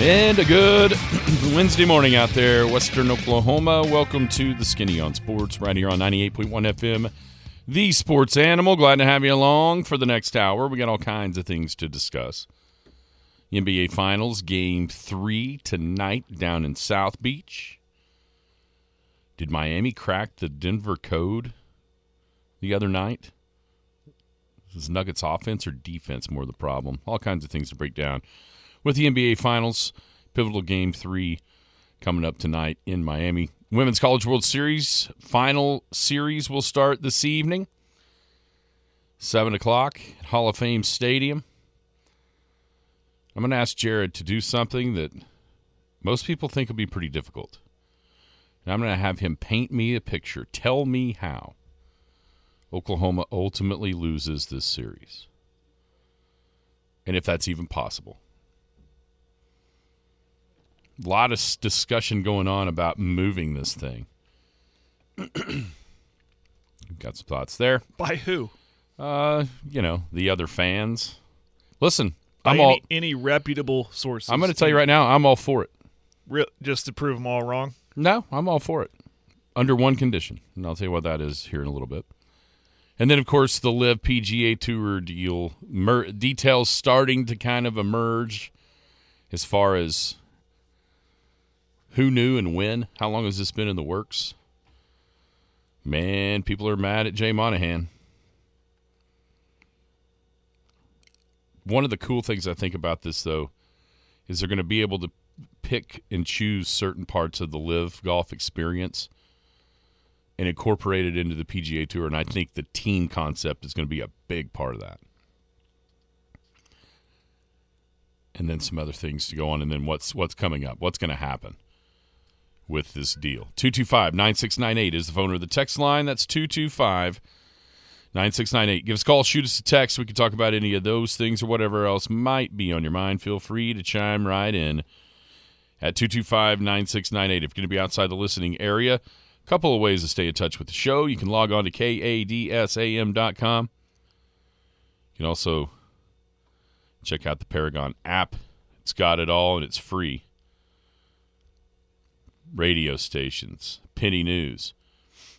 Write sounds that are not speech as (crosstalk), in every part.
And a good (clears throat) Wednesday morning out there, Western Oklahoma. Welcome to the Skinny on Sports, right here on 98.1 FM, the Sports Animal. Glad to have you along for the next hour. We got all kinds of things to discuss. NBA Finals, Game 3 tonight down in South Beach. Did Miami crack the Denver code the other night? Is Nuggets offense or defense more the problem? All kinds of things to break down with the NBA Finals, pivotal game three coming up tonight in Miami. Women's College World Series final series will start this evening, 7 o'clock at Hall of Fame Stadium. I'm going to ask Jared to do something that most people think will be pretty difficult. And I'm going to have him paint me a picture. Tell me how Oklahoma ultimately loses this series. And if that's even possible a lot of discussion going on about moving this thing. (clears throat) Got some thoughts there. By who? Uh, you know, the other fans. Listen, By I'm any, all. any reputable sources. I'm going to tell you right now, I'm all for it. Re- just to prove them all wrong. No, I'm all for it. Under one condition, and I'll tell you what that is here in a little bit. And then, of course, the LIV PGA Tour deal mer- details starting to kind of emerge as far as who knew and when? How long has this been in the works? Man, people are mad at Jay Monahan. One of the cool things I think about this, though, is they're going to be able to pick and choose certain parts of the LIV golf experience and incorporate it into the PGA Tour. And I think the team concept is going to be a big part of that. And then some other things to go on, and then what's what's coming up? What's going to happen? With this deal. 225 9698 is the phone or the text line. That's 225 9698. Give us a call, shoot us a text. We can talk about any of those things or whatever else might be on your mind. Feel free to chime right in at 225 9698. If you're going to be outside the listening area, a couple of ways to stay in touch with the show. You can log on to kadsam.com. You can also check out the Paragon app. It's got it all and it's free radio stations, Penny News.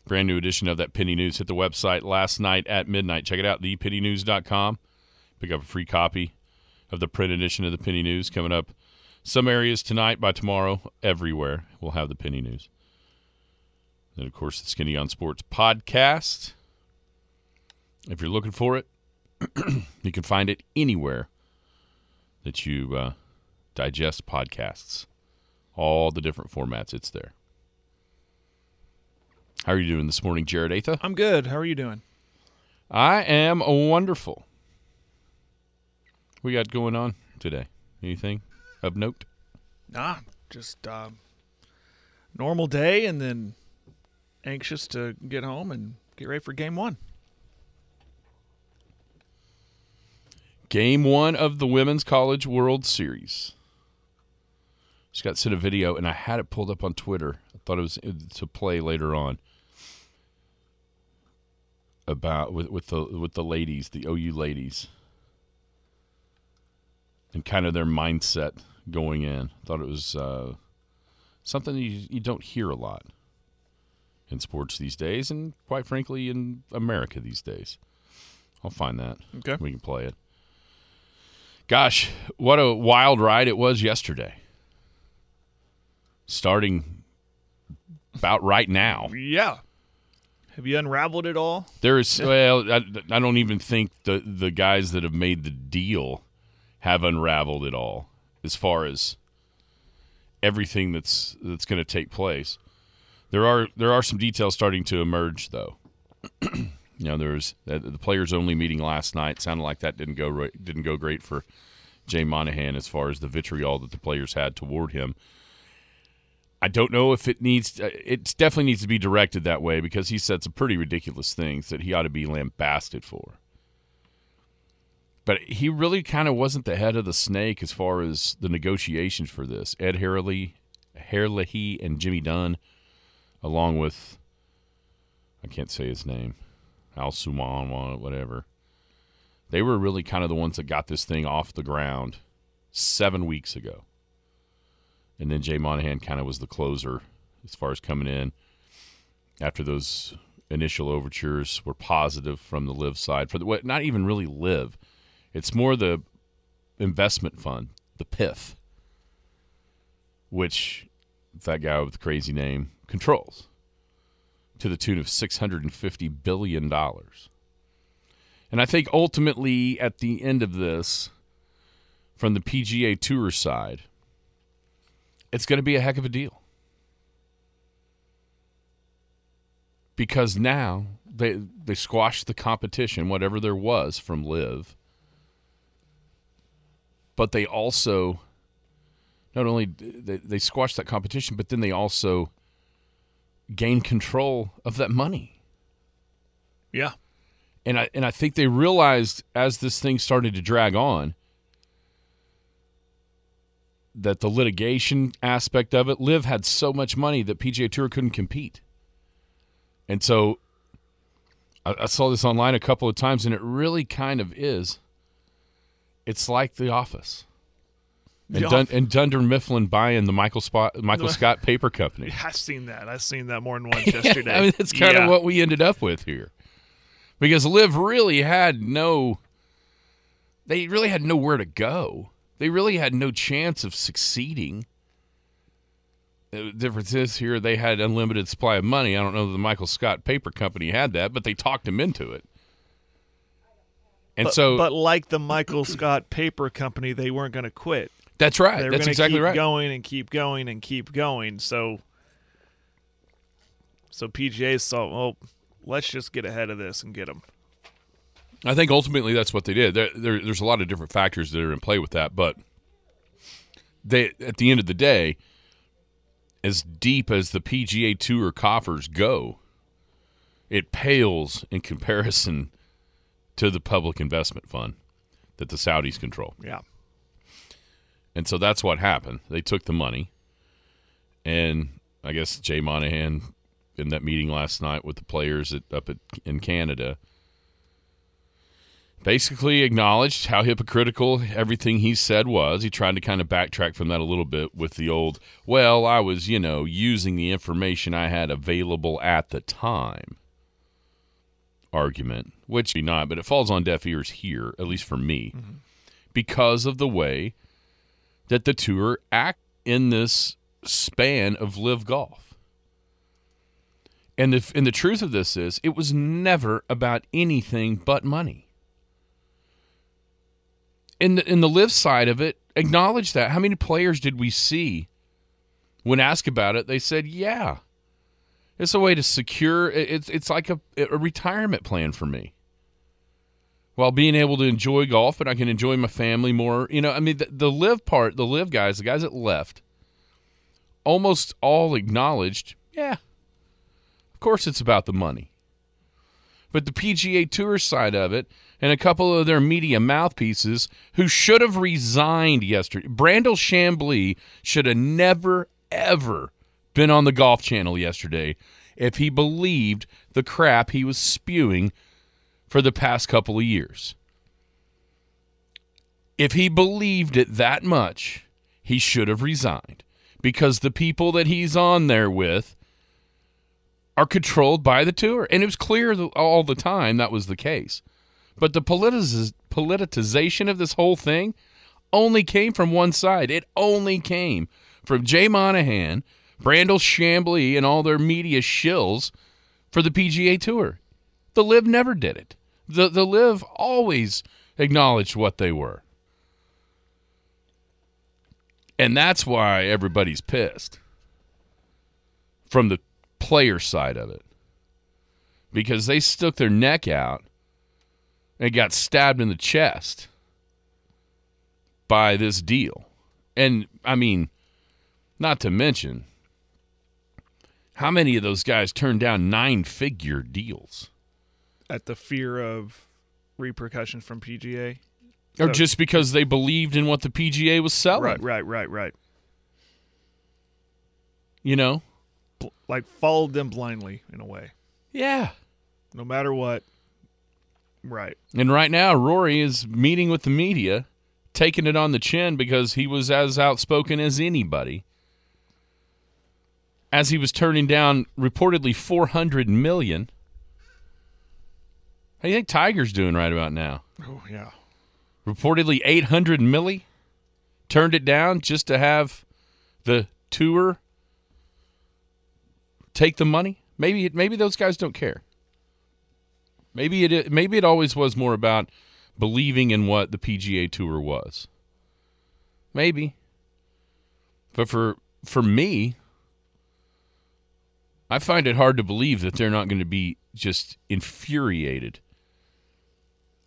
Brand new edition of that Penny News hit the website last night at midnight. Check it out, thepennynews.com. Pick up a free copy of the print edition of the Penny News coming up. Some areas tonight, by tomorrow, everywhere we'll have the Penny News. Then, of course, the Skinny on Sports podcast. If you're looking for it, (clears throat) you can find it anywhere that you uh, digest podcasts all the different formats. It's there. How are you doing this morning, Jared Atha? I'm good. How are you doing? I am wonderful. We got going on today? Anything of note? Nah, just um, normal day, and then anxious to get home and get ready for game one. Game one of the Women's College World Series. Just got sent a video, and I had it pulled up on Twitter. I thought it was to play later on about with with the with the ladies, the OU ladies, and kind of their mindset going in. I thought it was uh, something you, you don't hear a lot in sports these days, and quite frankly, in America these days. I'll find that. Okay, we can play it. Gosh, what a wild ride it was yesterday starting about right now. Yeah. Have you unraveled it all? There is well, I, I don't even think the the guys that have made the deal have unraveled it all as far as everything that's that's going to take place. There are there are some details starting to emerge though. (clears throat) you know, there's the, the players only meeting last night. Sounded like that didn't go right, didn't go great for Jay Monahan as far as the vitriol that the players had toward him. I don't know if it needs. Uh, it definitely needs to be directed that way because he said some pretty ridiculous things that he ought to be lambasted for. But he really kind of wasn't the head of the snake as far as the negotiations for this. Ed Herlihy, Herlihy and Jimmy Dunn, along with I can't say his name, Al Suman, whatever. They were really kind of the ones that got this thing off the ground seven weeks ago. And then Jay Monahan kind of was the closer as far as coming in. After those initial overtures were positive from the LIV side for the what not even really LIV. It's more the investment fund the PIF which that guy with the crazy name controls to the tune of 650 billion dollars. And i think ultimately at the end of this from the pga tour side it's going to be a heck of a deal. Because now they they squashed the competition, whatever there was from LIV. But they also not only they, they squashed that competition, but then they also gained control of that money. Yeah. And I and I think they realized as this thing started to drag on that the litigation aspect of it, LIV had so much money that PGA Tour couldn't compete. And so I, I saw this online a couple of times, and it really kind of is. It's like The Office. And, Dun- and Dunder Mifflin buying the Michael Spot, Michael (laughs) Scott Paper Company. (laughs) I've seen that. I've seen that more than (laughs) once yesterday. I mean, that's kind Yeah. of what we ended up with here, because LIV really had no. They really had nowhere to go. They really had no chance of succeeding. The difference is here they had unlimited supply of money. I don't know that the Michael Scott Paper Company had that, but they talked him into it. And But, so but like the Michael Scott Paper Company, they weren't going to quit. that's right. They were That's going exactly keep right. going and keep going and keep going. So, so PGA saw, well, let's just get ahead of this and get them. I think ultimately that's what they did. There, there, there's a lot of different factors that are in play with that, but they at the end of the day, as deep as the PGA Tour coffers go, it pales in comparison to the public investment fund that the Saudis control. Yeah. And so that's what happened. They took the money, and I guess Jay Monahan in that meeting last night with the players at, up at, in Canada basically acknowledged how hypocritical everything he said was. He tried to kind of backtrack from that a little bit with the old, well, I was, you know, using the information I had available at the time argument, which be not, but it falls on deaf ears here, at least for me, mm-hmm. because of the way that the tour act in this span of LIV golf. And the and the truth of this is, it was never about anything but money. In the in the LIV side of it, acknowledge that. How many players did we see when asked about it? They said, "Yeah, it's a way to secure. It's it's like a a retirement plan for me." While being able to enjoy golf, but I can enjoy my family more. You know, I mean, the, the LIV part, the LIV guys, the guys that left, almost all acknowledged, yeah, of course it's about the money. But the PGA Tour side of it, and a couple of their media mouthpieces who should have resigned yesterday. Brandel Chamblee should have never, ever been on the Golf Channel yesterday if he believed the crap he was spewing for the past couple of years. If he believed it that much, he should have resigned because the people that he's on there with are controlled by the tour. And it was clear all the time that was the case. But the politiz- politicization of this whole thing only came from one side. It only came from Jay Monahan, Brandel Chamblee, and all their media shills for the PGA Tour. The LIV never did it. The the LIV always acknowledged what they were. And that's why everybody's pissed from the player side of it. Because they stuck their neck out and got stabbed in the chest by this deal. And I mean, not to mention How many of those guys turned down nine figure deals? At the fear of repercussions from PGA. Or So- just because they believed in what the PGA was selling? Right, right, right, right. You know? Like followed them blindly in a way. Yeah. No matter what. Right. And right now, Rory is meeting with the media, taking it on the chin because he was as outspoken as anybody. As he was turning down reportedly 400 million. How do you think Tiger's doing right about now? Oh yeah. Reportedly 800 milli. Turned it down just to have the tour take the money. Maybe maybe those guys don't care. Maybe it maybe it always was more about believing in what the PGA Tour was. Maybe. But for for me, I find it hard to believe that they're not going to be just infuriated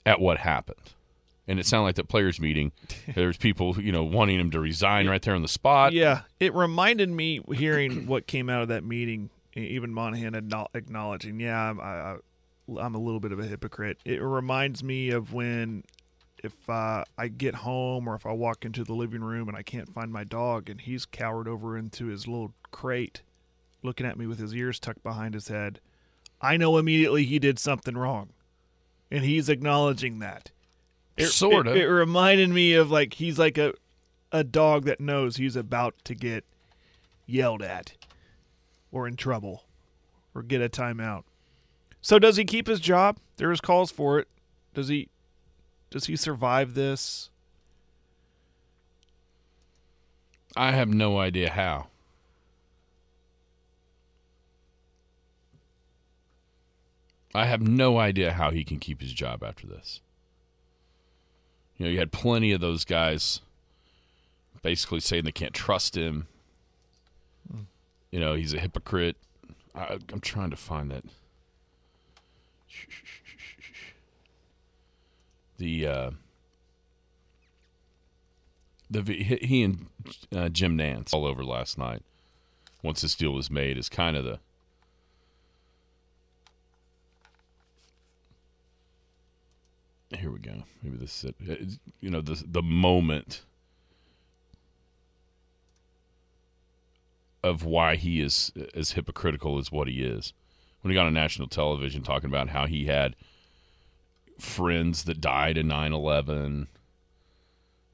at what happened. And it sounded like that players meeting. (laughs) There's people, you know, wanting him to resign right there on the spot. Yeah, it reminded me hearing what came out of that meeting. Even Monahan acknowledging, yeah, I'm, I, I'm a little bit of a hypocrite. It reminds me of when, if uh, I get home or if I walk into the living room and I can't find my dog and he's cowered over into his little crate, looking at me with his ears tucked behind his head, I know immediately he did something wrong, and he's acknowledging that. It, Sorta. It, it reminded me of like he's like a a dog that knows he's about to get yelled at or in trouble or get a timeout. So does he keep his job? There is calls for it. Does he does he survive this? I have no idea how. I have no idea how he can keep his job after this. You know, you had plenty of those guys basically saying they can't trust him. You know, he's a hypocrite. I, I'm trying to find that. The uh, the he and uh, Jim Nantz all over last night. Once this deal was made, is kind of the here we go. Maybe this is it. It's, you know the the moment of why he is as hypocritical as what he is. When he got on national television talking about how he had friends that died in 9/11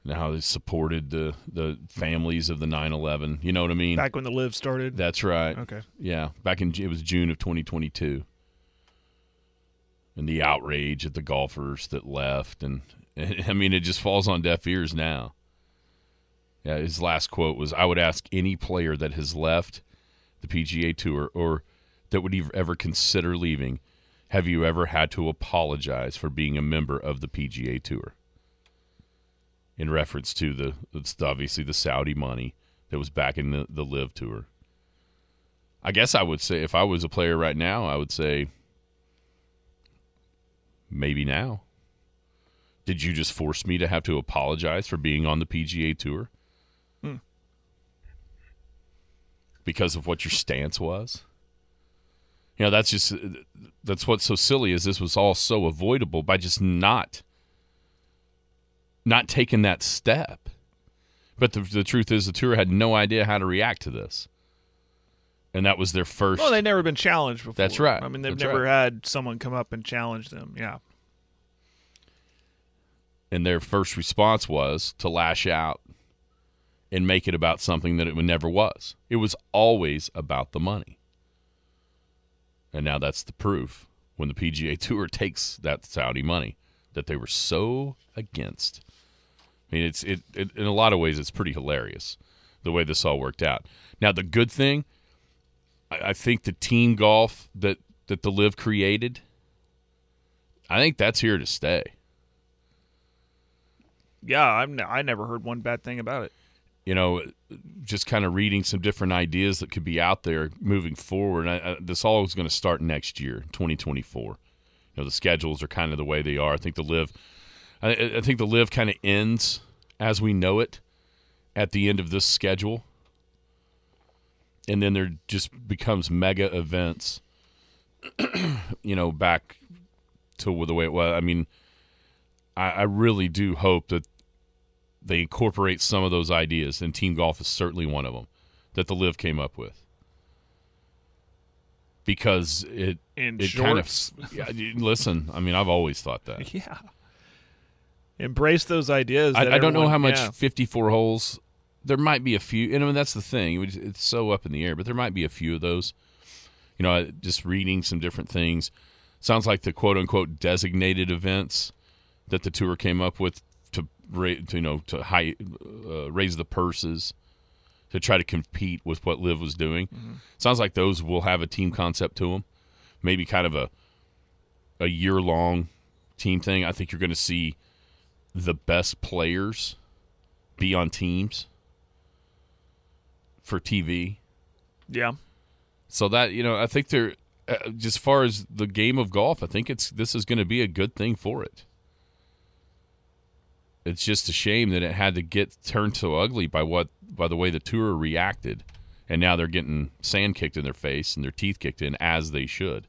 and how they supported the the families of the 9/11. You know what I mean? Back when the LIV started. That's right. okay. Yeah, back in it was June of 2022, and the outrage at the golfers that left, and (laughs) I mean it just falls on deaf ears now. Yeah, his last quote was, "I would ask any player that has left the PGA Tour or that would ever consider leaving, have you ever had to apologize for being a member of the PGA Tour?" In reference to the it's obviously the Saudi money that was back in the the LIV Tour. I guess I would say if I was a player right now, I would say maybe now. Did you just force me to have to apologize for being on the PGA Tour? Because of what your stance was? You know, that's just that's what's so silly is this was all so avoidable by just not not taking that step. But the the truth is the tour had no idea how to react to this and that was their first. Well, they've never been challenged before. That's right. I mean, they've That's never right. had someone come up and challenge them. Yeah. and their first response was to lash out and make it about something that it never was. It was always about the money, and now that's the proof when the PGA Tour (laughs) takes that Saudi money that they were so against. I mean, it's it, it in a lot of ways it's pretty hilarious the way this all worked out. Now the good thing, I, I think the team golf that that the LIV created, I think that's here to stay. Yeah, ne- I never heard one bad thing about it. You know, just kind of reading some different ideas that could be out there moving forward. I, I, this all is going to start next year, 2024. You know, the schedules are kind of the way they are. I think the LIV, I, I think the LIV kind of ends as we know it at the end of this schedule. and then there just becomes mega events. (clears throat) you know, back to the way it was. I mean, I, I really do hope that they incorporate some of those ideas, and team golf is certainly one of them that the LIV came up with. Because it In it kind of yeah, listen. I mean, I've always thought that. (laughs) Yeah. Embrace those ideas. I, that I don't know how much yeah. 54 holes. There might be a few, and I mean that's the thing. It's so up in the air, but there might be a few of those. You know, just reading some different things. Sounds like the quote unquote designated events that the tour came up with to, you know to high, uh, raise the purses to try to compete with what LIV was doing. Sounds like those will have a team concept to them. Maybe kind of a a year long team thing. I think you're going to see the best players be on teams for TV. Yeah. So that you know, I think they're uh, just as far as the game of golf. I think it's this is going to be a good thing for it. It's just a shame that it had to get turned so ugly by what by the way the tour reacted, and now they're getting sand kicked in their face and their teeth kicked in as they should.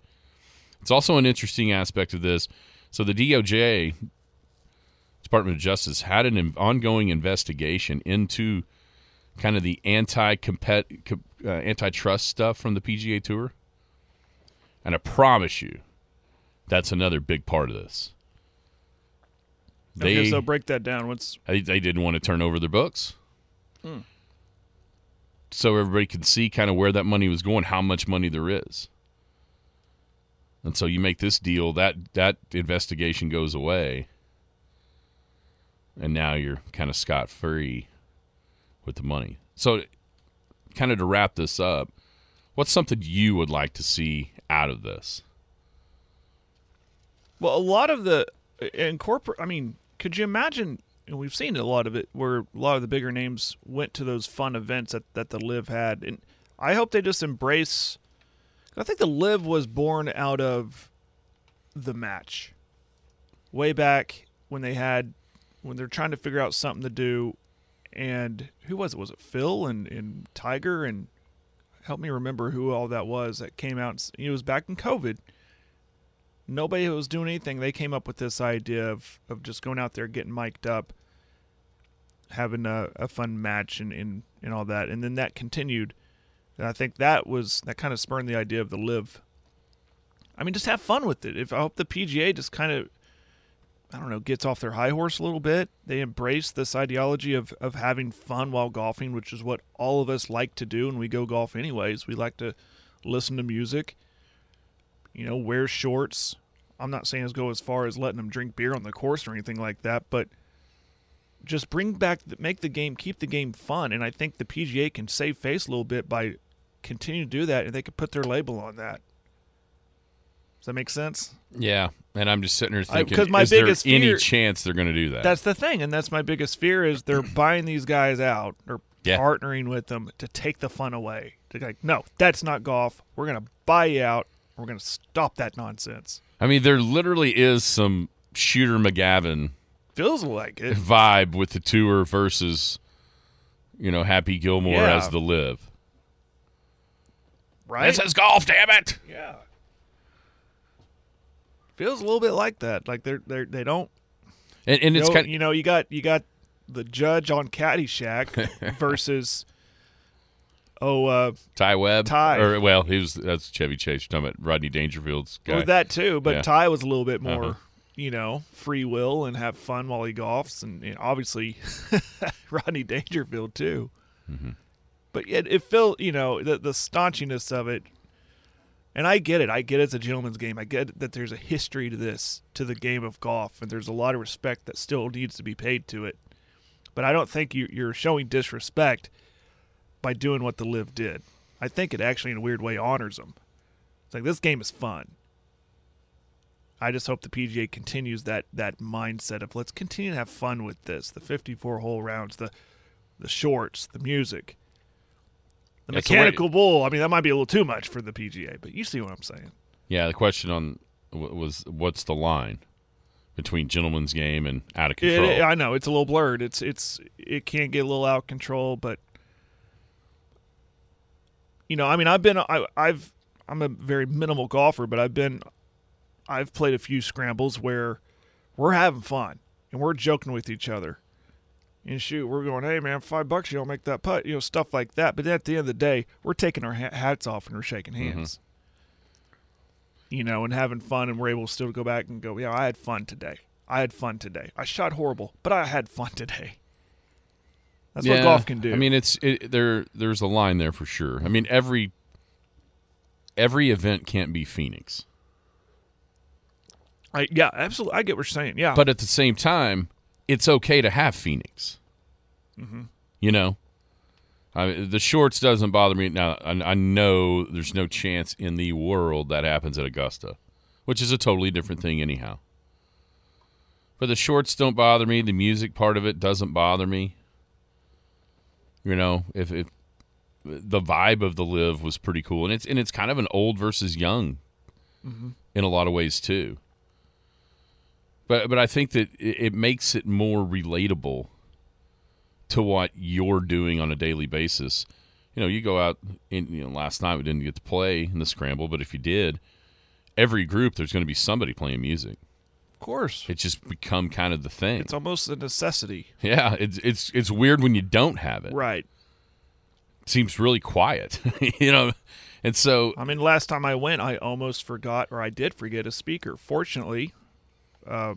It's also an interesting aspect of this. So the DOJ, Department of Justice, had an ongoing investigation into kind of the anti uh, antitrust stuff from the PGA Tour, and I promise you, that's another big part of this. They okay, so break that down. What's they, they didn't want to turn over their books, hmm. so everybody could see kind of where that money was going, how much money there is. And so you make this deal, that that investigation goes away, and now you're kind of scot free with the money. So, kind of to wrap this up, what's something you would like to see out of this? well, a lot of the uh, incorporate. I mean, could you imagine? And we've seen a lot of it where a lot of the bigger names went to those fun events that that the LIV had, and I hope they just embrace. I think the LIV was born out of the match, way back when they had when they're trying to figure out something to do, and who was it? Was it Phil and and Tiger and help me remember who all that was that came out. It was back in COVID nobody was doing anything. They came up with this idea of, of just going out there, getting mic'd up, having a, a fun match, and, and and all that. And then that continued. And I think that was that kind of spurned the idea of the LIV. I mean, just have fun with it. If I hope the PGA just kind of, I don't know, gets off their high horse a little bit. They embrace this ideology of of having fun while golfing, which is what all of us like to do, and we go golf anyways. We like to listen to music you know, wear shorts. I'm not saying as go as far as letting them drink beer on the course or anything like that, but just bring back, make the game, keep the game fun. And I think the PGA can save face a little bit by continuing to do that, and they could put their label on that. Does that make sense? Yeah, and I'm just sitting here thinking, 'cause my is there biggest any chance they're going to do that? That's the thing, and that's my biggest fear is they're (clears throat) buying these guys out or Yeah. partnering with them to take the fun away. They're like, no, that's not golf. We're gonna buy you out. We're gonna stop that nonsense. I mean, there literally is some Shooter McGavin Feels like it. vibe with the tour versus, you know, Happy Gilmore Yeah. as the LIV. Right? This is golf, damn it! Yeah. Feels a little bit like that. Like they're they they don't. And, and it's know, kind you know you got you got the judge on Caddyshack (laughs) versus oh uh Ty Webb, Ty. or well, he was that's Chevy Chase. You're talking about Rodney Dangerfield's guy. with that too. But Yeah. Ty was a little bit more Uh-huh. you know free will and have fun while he golfs, and, and obviously (laughs) Rodney Dangerfield too. Mm-hmm. But it, it felt you know the the staunchiness of it. And I get it. I get it's a gentleman's game. I get that there's a history to this, to the game of golf, and there's a lot of respect that still needs to be paid to it. But I don't think you, you're showing disrespect by doing what the LIV did. I think it actually, in a weird way, honors them. It's like this game is fun. I just hope the PGA continues that that mindset of let's continue to have fun with this. The 54 hole rounds, the the shorts, the music, the Yeah, so mechanical bull. I mean, that might be a little too much for the PGA, but you see what I'm saying. yeah, the question on was what's the line between gentleman's game and out of control? It, I know it's a little blurred. It's it's it can get a little out of control, but you know, I mean, I've been, I, I've, I'm a very minimal golfer, but I've been, I've played a few scrambles where we're having fun and we're joking with each other. And shoot, we're going, hey man, five bucks, you don't make that putt, you know, stuff like that. But then at the end of the day, we're taking our hats off and we're shaking mm-hmm. hands, you know, and having fun, and we're able to still to go back and go, yeah, I had fun today. I had fun today. I shot horrible, but I had fun (laughs) today. That's what golf can do. I mean, it's it, there. There's a line there for sure. I mean, every every event can't be Phoenix, I, yeah, absolutely. I get what you're saying. Yeah, but at the same time, it's okay to have Phoenix. Mm-hmm. You know, I the shorts doesn't bother me. Now I, I know there's no chance in the world that happens at Augusta, which is a totally different thing, anyhow. But the shorts don't bother me. The music part of it doesn't bother me. You know, if, if the vibe of the LIV was pretty cool, and it's and it's kind of an old versus young mm-hmm. in a lot of ways too. But but I think that it, it makes it more relatable to what you're doing on a daily basis. You know, you go out. In, you know, last night we didn't get to play in the scramble, but if you did, every group there's going to be somebody playing music. Of course, It's just become kind of the thing. it's almost a necessity. yeah, it's it's it's weird when you don't have it. Right. It seems really quiet, (laughs) you know. And so I mean, last time I went, I almost forgot, or I did forget a speaker. Fortunately, uh,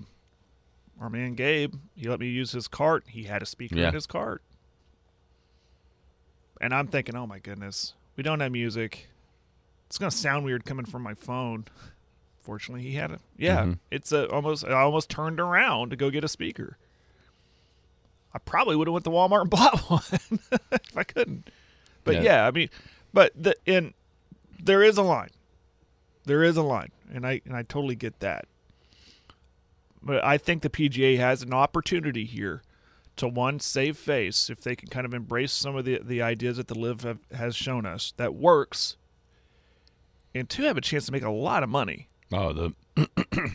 our man Gabe, he let me use his cart. He had a speaker Yeah. in his cart, and I'm thinking, oh my goodness, we don't have music. It's gonna sound weird coming from my phone. (laughs) Fortunately, he had it. Yeah, Mm-hmm. it's a almost. I almost turned around to go get a speaker. I probably would have went to Walmart and (laughs) bought one if I couldn't. But Yeah. yeah, I mean, but the in there is a line. There is a line, and I and I totally get that. But I think the PGA has an opportunity here to one save face if they can kind of embrace some of the the ideas that the LIV have, has shown us that works, and two have a chance to make a lot of money. Oh, the (clears throat)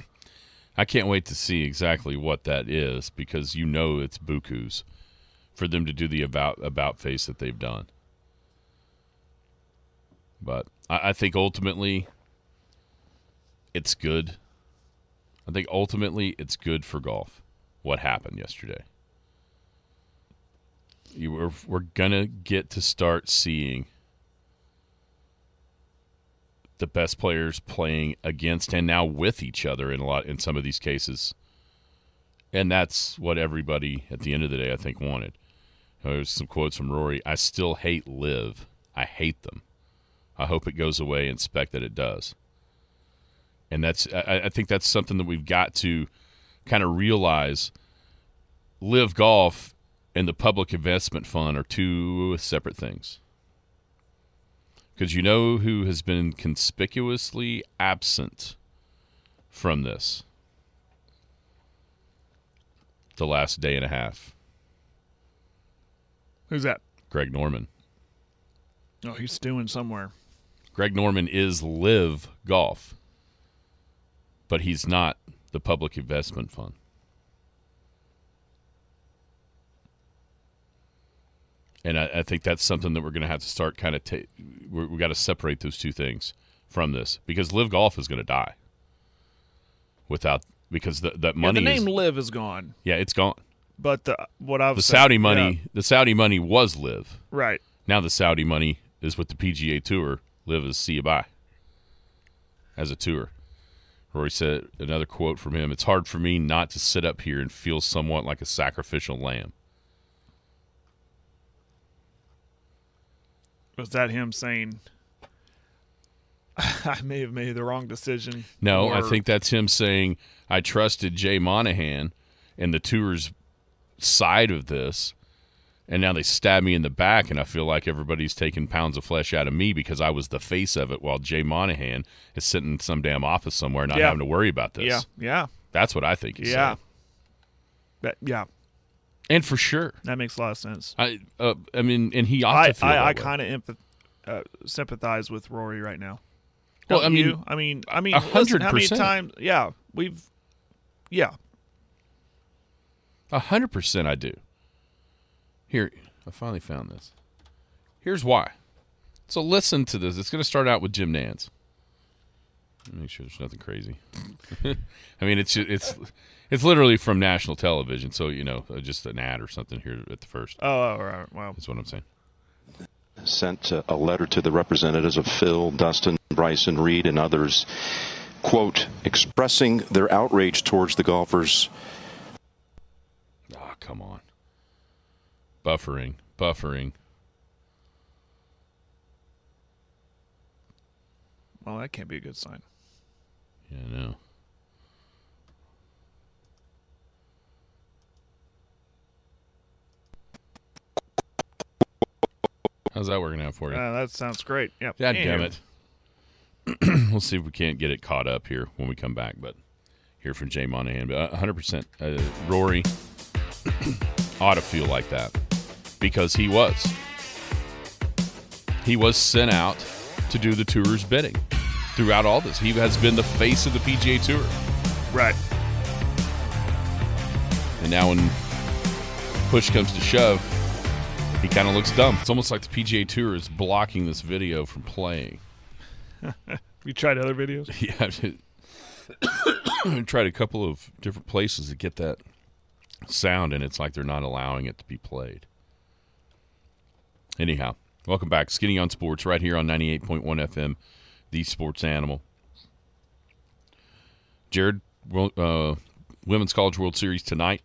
I can't wait to see exactly what that is because you know it's buku's for them to do the about about face that they've done. But I, I think ultimately it's good. I think ultimately it's good for golf. What happened yesterday? You were, we're gonna get to start seeing the best players playing against and now with each other in a lot in some of these cases. And that's what everybody at the end of the day I think wanted. There's some quotes from Rory. I still hate LIV. I hate them. I hope it goes away and expect that it does. And that's I, I think that's something that we've got to kind of realize LIV golf and the public investment fund are two separate things because you know who has been conspicuously absent from this the last day and a half Who's that? greg norman Oh, he's stewing somewhere. greg norman is LIV golf but he's not the public investment fund and I, I think that's something that we're going to have to start kind of take. we got to separate those two things from this because LIV golf is going to die without because the, that Yeah, money the name is LIV is gone, yeah it's gone. But the what I've the saudi money yeah, the saudi money was LIV. Right? now the saudi money is with the pga tour. LIV is see you bye as a tour. Rory said another quote from him it's hard for me not to sit up here and feel somewhat like a sacrificial lamb Was that him saying? (laughs) I may have made the wrong decision. No, I think that's him saying I trusted Jay Monahan and the tour's side of this, and now they stab me in the back, and I feel like everybody's taking pounds of flesh out of me because I was the face of it, while Jay Monahan is sitting in some damn office somewhere, not Yeah. having to worry about this. Yeah, yeah, That's what I think. He's yeah. saying. That, yeah, and for sure, that makes a lot of sense. I, uh, I mean, and he ought I to feel I, that I way. kind of empath- uh, sympathize with Rory right now. Well, Don't I mean, you? I mean, I mean, a listen, hundred how many percent. times? Yeah, we've, yeah, A hundred percent, I do. Here, I finally found this. Here's why. So listen to this. It's going to start out with Jim Nance. Make sure there's nothing crazy. (laughs) I mean, it's it's it's literally from national television, so you know, uh, just an ad or something here at the first. Oh, all right. Well, That's what I'm saying. sent uh, a letter to the representatives of Phil, Dustin, Bryson, Reed, and others, quote, expressing their outrage towards the golfers Oh, come on. Buffering, buffering. well, that can't be a good sign. Yeah, I know. How's that working out for you? Uh, that sounds great. Yeah. God damn it. (clears throat) we'll see if we can't get it caught up here when we come back. But hear from Jay Monahan. But uh, 100%, uh, Rory (clears throat) ought to feel like that because he was. He was sent out to do the tour's bidding throughout all this. He has been the face of the PGA Tour. Right. And now when push comes to shove, he kind of looks dumb. It's almost like the PGA Tour is blocking this video from playing. (laughs) You tried other videos? (laughs) Yeah, I (coughs) tried a couple of different places to get that sound, and it's like they're not allowing it to be played. Anyhow, welcome back. Skinny on Sports, right here on 98.1 FM, the sports animal. Jared, uh, Women's College World Series tonight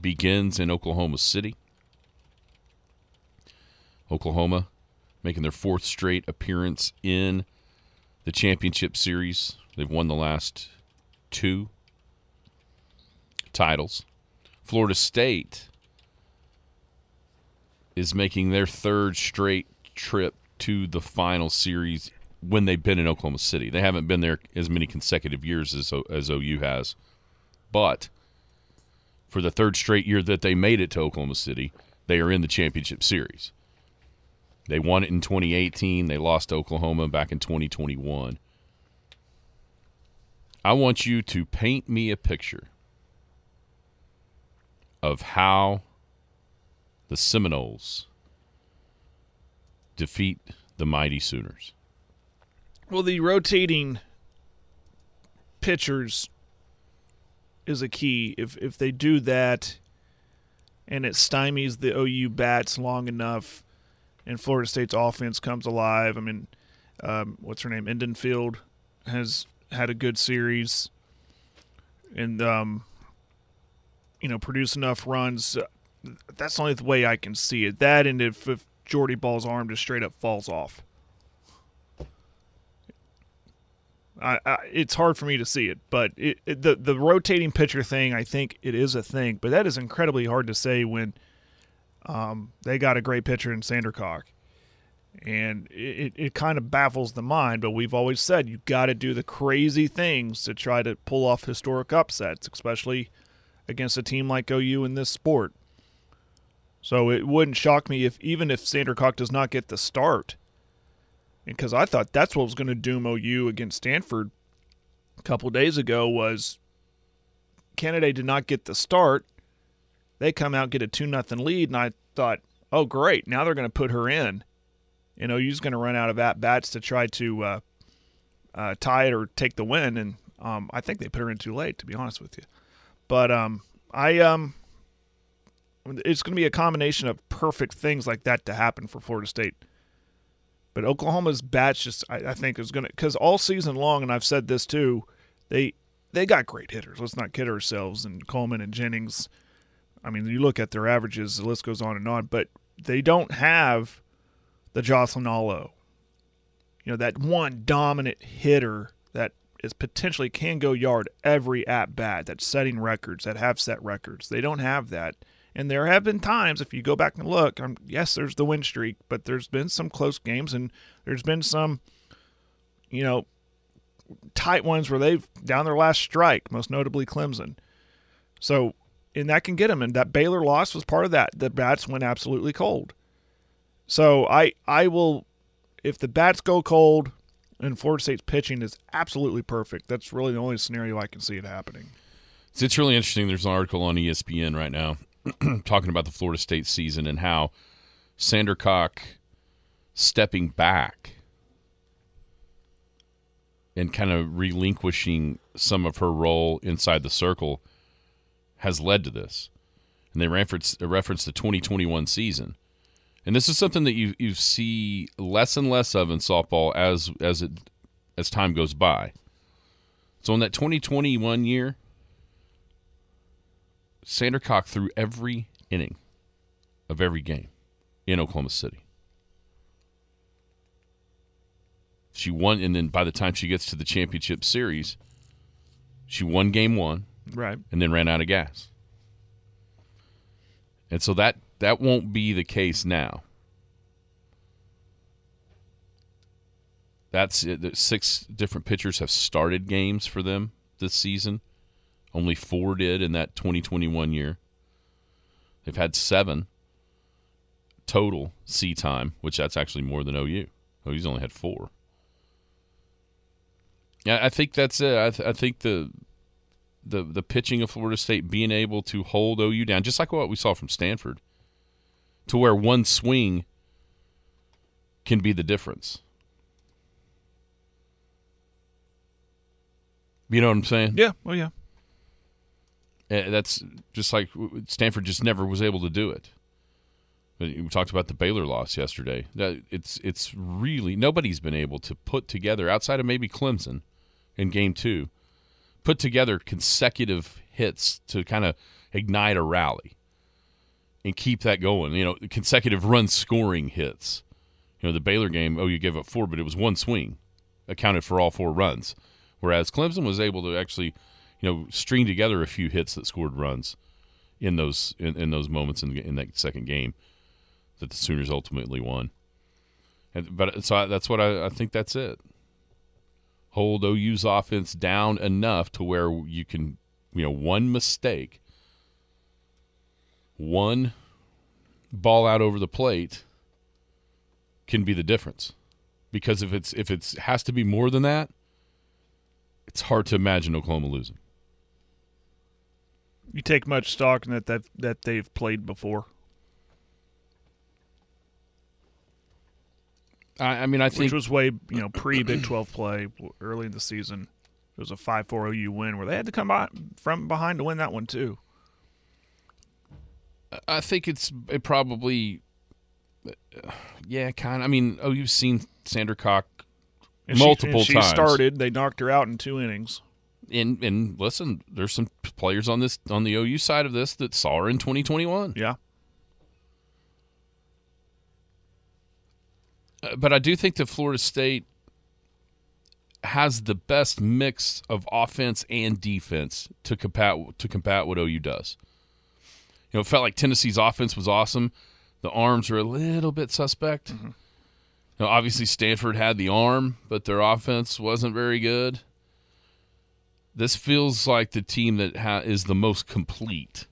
begins in Oklahoma City. Oklahoma making their fourth straight appearance in the championship series. They've won the last two titles. Florida State is making their third straight trip to the final series when they've been in Oklahoma City. They haven't been there as many consecutive years as, as OU has. But for the third straight year that they made it to Oklahoma City, they are in the championship series. They won it in 2018. They lost to Oklahoma back in 2021. I want you to paint me a picture of how the Seminoles defeat the mighty Sooners. Well, the rotating pitchers is a key. If if they do that, and it stymies the OU bats long enough, and Florida State's offense comes alive. I mean, um, what's her name? Edenfield has had a good series, and um, you know, produce enough runs. Uh, That's the only way I can see it. That and if, if Jordy Bahl's arm just straight up falls off. I, I, it's hard for me to see it, but it, it, the the rotating pitcher thing, I think it is a thing, but that is incredibly hard to say when um, they got a great pitcher in Sandercock, and it, it kind of baffles the mind. But we've always said you've got to do the crazy things to try to pull off historic upsets, especially against a team like OU in this sport. So it wouldn't shock me if even if Sandercock does not get the start because I thought that's what was going to doom OU against Stanford a couple days ago was Canady did not get the start. They come out get a two nothing lead, and I thought, oh great, now they're going to put her in, and OU's going to run out of at bats to try to uh, uh, tie it or take the win, and um, I think they put her in too late, to be honest with you. But um, I um, it's going to be a combination of perfect things like that to happen for Florida State. But Oklahoma's bats just I, I think is going to because all season long, and I've said this too, they they got great hitters. Let's not kid ourselves. And Coleman and Jennings, I mean, you look at their averages, the list goes on and on. But they don't have the Jocelyn Alo, you know, that one dominant hitter that is potentially can go yard every at bat. That's setting records that have set records. They don't have that. And there have been times, if you go back and look, um, yes, there's the win streak, but there's been some close games, and there's been some, you know, tight ones where they've down their last strike, most notably Clemson. So, and that can get them. And that Baylor loss was part of that. The bats went absolutely cold. So I I will, if the bats go cold, and Florida State's pitching is absolutely perfect. That's really the only scenario I can see it happening. So it's really interesting. There's an article on ESPN right now (clears throat) talking about the Florida State season and how Sandercock stepping back and kind of relinquishing some of her role inside the circle has led to this. And they reference uh, reference the 2021 season. And this is something that you you see less and less of in softball as as it as time goes by. So in that 2021 year, Sandercock threw every inning of every game in Oklahoma City. She won, and then by the time she gets to the championship series, she won game one, Right. and then ran out of gas. And so that that won't be the case now. That's it. Six different pitchers have started games for them this season. Only four did in that 2021 year. They've had seven total C time, which that's actually more than OU. OU's only had four. Yeah, I think that's it. I, th- I think the the the pitching of Florida State being able to hold OU down, just like what we saw from Stanford, to where one swing can be the difference. You know what I'm saying? Yeah. Oh yeah. Uh, That's just like Stanford just never was able to do it. We talked about the Baylor loss yesterday. It's it's really nobody's been able to put together outside of maybe Clemson in game two, put together consecutive hits to kind of ignite a rally and keep that going. You know, consecutive run scoring hits. You know, the Baylor game, oh, you gave up four, but it was one swing, accounted for all four runs. Whereas Clemson was able to actually, you know, string together a few hits that scored runs in those in, in those moments in, in that second game that the Sooners ultimately won. And, but so I, that's what I, I think. That's it. Hold OU's offense down enough to where you can, you know, one mistake, one ball out over the plate can be the difference. Because if it's if it's has to be more than that, it's hard to imagine Oklahoma losing. You take much stock in that that that they've played before, I, I mean, I think which was way you know pre Big Twelve play early in the season. It was a five four OU win where they had to come by, from behind to win that one too. I think it's it probably, yeah, kind of. I mean, oh, you've seen Sandercock And she- multiple and she, times. started. They knocked her out in two innings. And and listen, there's some players on this on the OU side of this that saw her in 2021. Yeah. Uh, But I do think that Florida State has the best mix of offense and defense to combat to combat what OU does. You know, it felt like Tennessee's offense was awesome. The arms are a little bit suspect. Mm-hmm. You know, obviously Stanford had the arm, but their offense wasn't very good. This feels like the team that ha- is the most complete,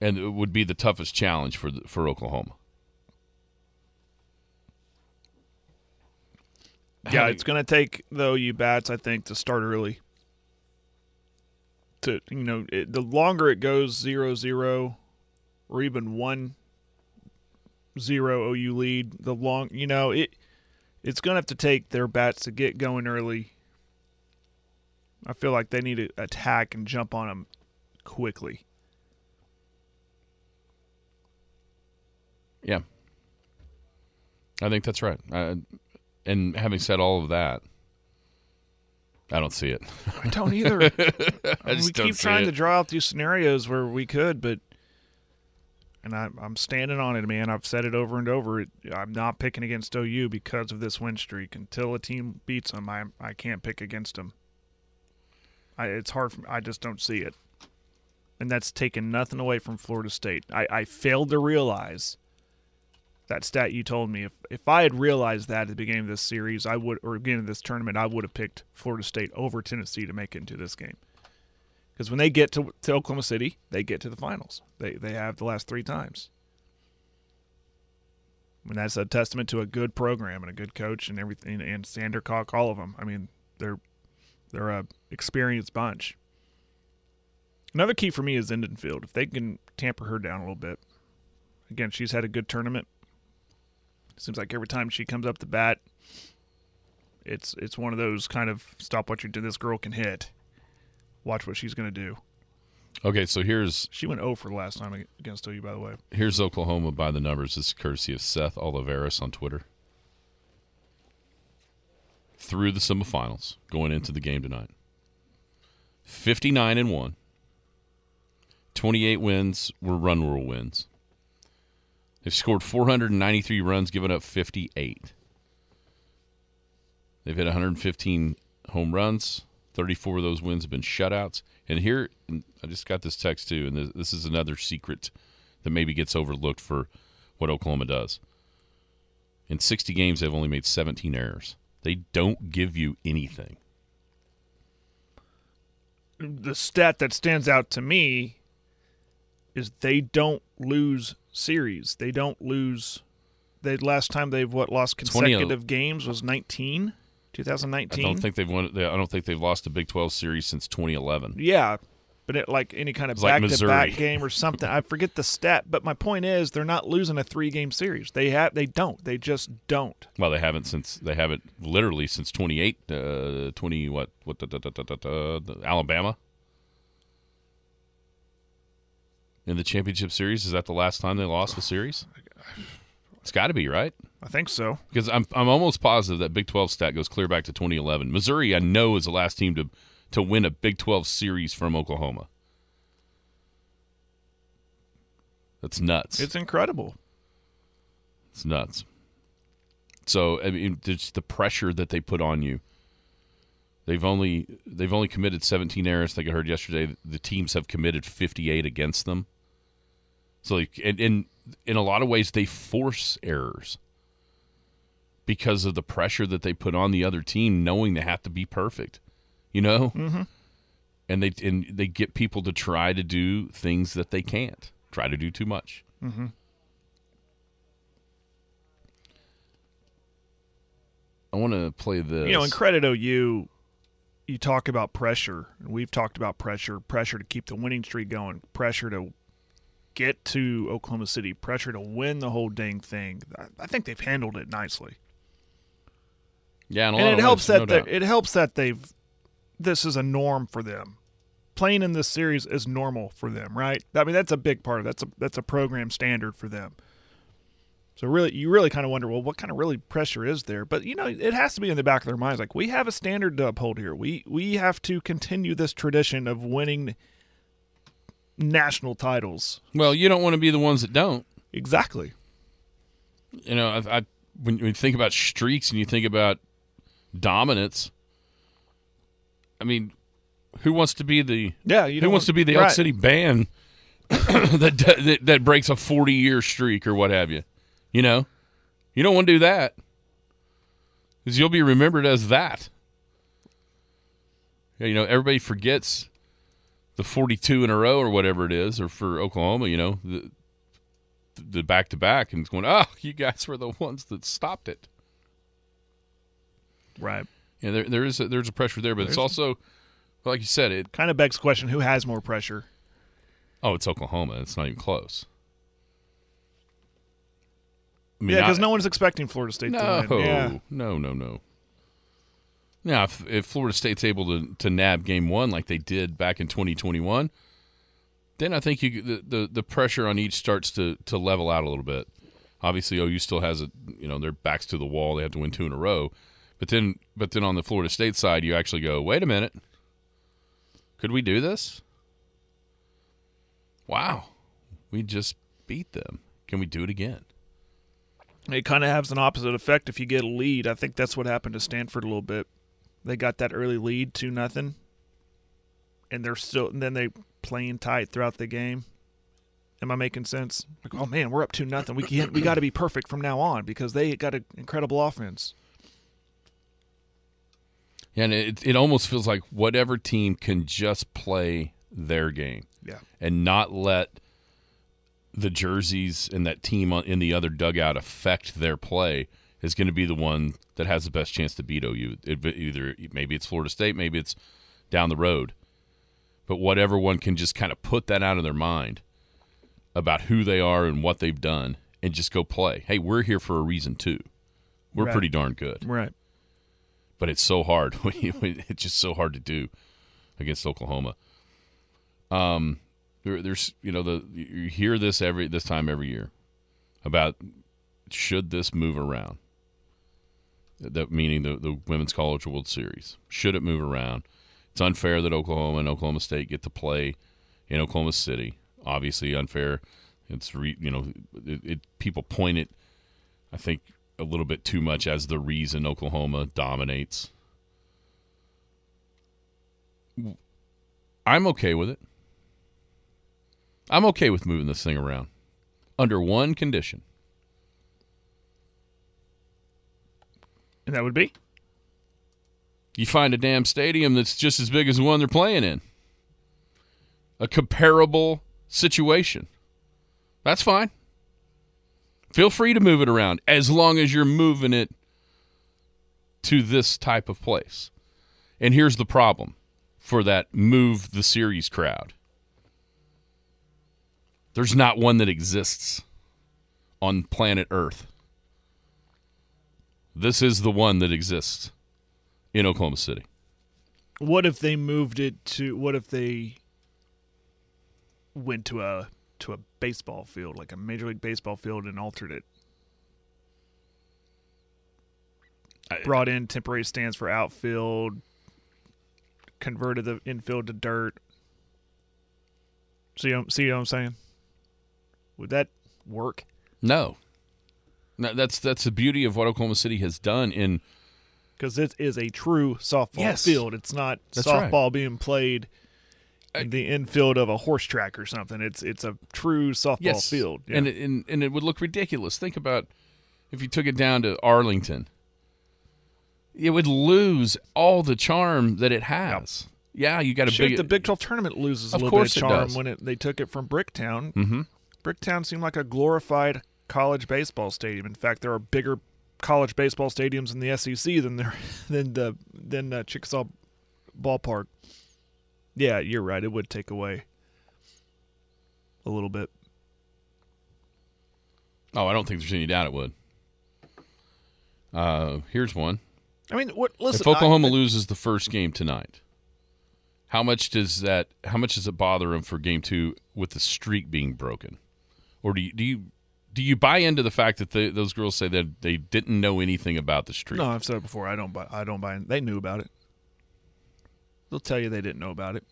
and it would be the toughest challenge for the, for Oklahoma. Yeah, Having- it's going to take the OU bats, I think, to start early. To you know, it, the longer it goes zero zero, or even one zero OU lead, the long you know it. It's going to have to take their bats to get going early. I feel like they need to attack and jump on them quickly. Yeah, I think that's right. Uh, and having said all of that, I don't see it. (laughs) I don't either. (laughs) I we don't keep trying it. to draw out these scenarios where we could, but and I, I'm standing on it, man. I've said it over and over. It, I'm not picking against OU because of this win streak. Until a team beats them, I I can't pick against them. I, it's hard. For, I just don't see it, and that's taken nothing away from Florida State. I, I failed to realize that stat you told me. If if I had realized that at the beginning of this series, I would, or beginning of this tournament, I would have picked Florida State over Tennessee to make it into this game. Because when they get to, to Oklahoma City, they get to the finals. They they have the last three times. And that's a testament to a good program and a good coach and everything. And Sandercock, all of them. I mean, they're they're a experienced bunch. Another key for me is Edenfield. If they can tamper her down a little bit, again, she's had a good tournament. Seems like every time she comes up the bat, it's it's one of those kind of stop what you're doing. This girl can hit. Watch what she's going to do. Okay, so here's She went 0 for last time against OU, by the way. here's Oklahoma by the numbers. This is courtesy of Seth Oliveris on Twitter. Through the semifinals, going into the game tonight. 59 and 1. 28 wins were run rule wins. They've scored 493 runs, given up 58. They've hit 115 home runs. 34 of those wins have been shutouts. And here, I just got this text too, and this, this is another secret that maybe gets overlooked for what Oklahoma does. In 60 games, they've only made 17 errors. They don't give you anything. The stat that stands out to me is they don't lose series. They don't lose. The last time they've what lost 20 consecutive games was 19, I 2019. don't think they've won. I don't think they've lost a Big 12 series since 2011. Yeah, but it, like any kind of It's back to Missouri. back (laughs) game or something. I forget the stat, but my point is they're not losing a three game series. They have. They don't. They just don't. Well, they haven't since they haven't literally since 28, uh, 20 what what da, da, da, Alabama in the championship series. Is that the last time they lost the series? It's got to be right I think so. because I'm I'm almost positive that Big 12 stat goes clear back to 2011. Missouri, I know, is the last team to to win a Big 12 series from Oklahoma. That's nuts. It's incredible. It's nuts. So I mean, just the pressure that they put on you. They've only they've only committed 17 errors. Like I heard yesterday, the teams have committed 58 against them. So, like, and, and in a lot of ways, they force errors because of the pressure that they put on the other team, knowing they have to be perfect. You know, mm-hmm. and they and they get people to try to do things that they can't. Try to do too much. I want to play this. You know, in credit OU, you talk about pressure. and We've talked about pressure, pressure to keep the winning streak going, pressure to get to Oklahoma City, pressure to win the whole dang thing. I, think they've handled it nicely, yeah, in a and it helps ways, that no it helps that they've. This is a norm for them. Playing in this series is normal for them, right? I mean, that's a big part of that's a that's a program standard for them. So really, you really kind of wonder, well, what kind of really pressure is there? But you know, it has to be in the back of their minds, like we have a standard to uphold here. We we have to continue this tradition of winning national titles. well, you don't want to be the ones that don't. Exactly. You know, I, I when, when you think about streaks and you think about dominance, I mean, who wants to be the Yeah. You who wants want- to be the Elk. City band (coughs) that, that that breaks a forty year streak or what have you? You know, you don't want to do that because you'll be remembered as that. Yeah, you know, everybody forgets the forty two in a row or whatever it is, or for Oklahoma, you know, the the back to back, and it's going, oh, you guys were the ones that stopped it. Right. Yeah, there there is a, there's a pressure there, but it's also, like you said, it Kind of begs the question: Who has more pressure? Oh, it's Oklahoma. It's not even close. I mean, Yeah, because no one's expecting Florida State no, to win. Yeah. no, no, no. Now, if, if Florida State's able to, to nab game one like they did back in 2021, then I think you the, the, the pressure on each starts to, to level out a little bit. Obviously, OU still has a you know their backs to the wall. They have to win two in a row, but then but then on the Florida State side, you actually go, wait a minute, could we do this? Wow, we just beat them. Can we do it again? It kind of has an opposite effect if you get a lead. I think that's what happened to Stanford a little bit. They got that early lead, two nothing, and they're still. And then they playing tight throughout the game. Am I making sense? Like, oh man, we're up two nothing. We can't. We got to be perfect from now on because they got an incredible offense. Yeah, and it it almost feels like whatever team can just play their game Yeah. and not let the jerseys and that team in the other dugout affect their play is going to be the one that has the best chance to beat OU. It, either maybe it's Florida State, maybe it's down the road, but whatever one can just kind of put that out of their mind about who they are and what they've done and just go play. Hey, we're here for a reason too. We're Right. pretty darn good, Right. But it's so hard. (laughs) it's just so hard to do against Oklahoma. Um, there, there's you know the you hear this every this time every year about should this move around. That meaning the the Women's College World Series should it move around? It's unfair that Oklahoma and Oklahoma State get to play in Oklahoma City. Obviously unfair. It's re, you know it, it people point it. I think a little bit too much as the reason Oklahoma dominates. I'm okay with it. I'm okay with moving this thing around under one condition. And that would be? You find a damn stadium that's just as big as the one they're playing in. A comparable situation. That's fine. Feel free to move it around as long as you're moving it to this type of place. And here's the problem for that move the series crowd there's not one that exists on planet Earth. This is the one that exists in Oklahoma City. What if they moved it to what if they went to a to a baseball field, like a major league baseball field and altered it? Brought in temporary stands for outfield, converted the infield to dirt. See, what- see what I'm saying? Would that work? No. No, that's that's the beauty of what Oklahoma City has done in Because it is a true softball Yes. field. It's not That's right. softball being played the infield of a horse track or something. It's it's a true softball yes, field. Yeah. and, it, and and it would look ridiculous. Think about if you took it down to Arlington, it would lose all the charm that it has. Yeah, you got a Shoot, big. the Big 12 tournament loses a Of little course bit of charm does. when it, they took it from Bricktown. Mm-hmm. Bricktown seemed like a glorified college baseball stadium. In fact, there are bigger college baseball stadiums in the SEC than there (laughs) than the than uh, Chickasaw Ballpark. Yeah, you're right. It would take away a little bit. oh, I don't think there's any doubt it would. Uh, here's one. I mean, what? Listen, if Oklahoma I, loses the first game tonight, how much does that? How much does it bother them for game two with the streak being broken? Or do you do you do you buy into the fact that the, those girls say that they didn't know anything about the streak? no, I've said it before. I don't buy. I don't buy. They knew about it. They'll tell you they didn't know about it.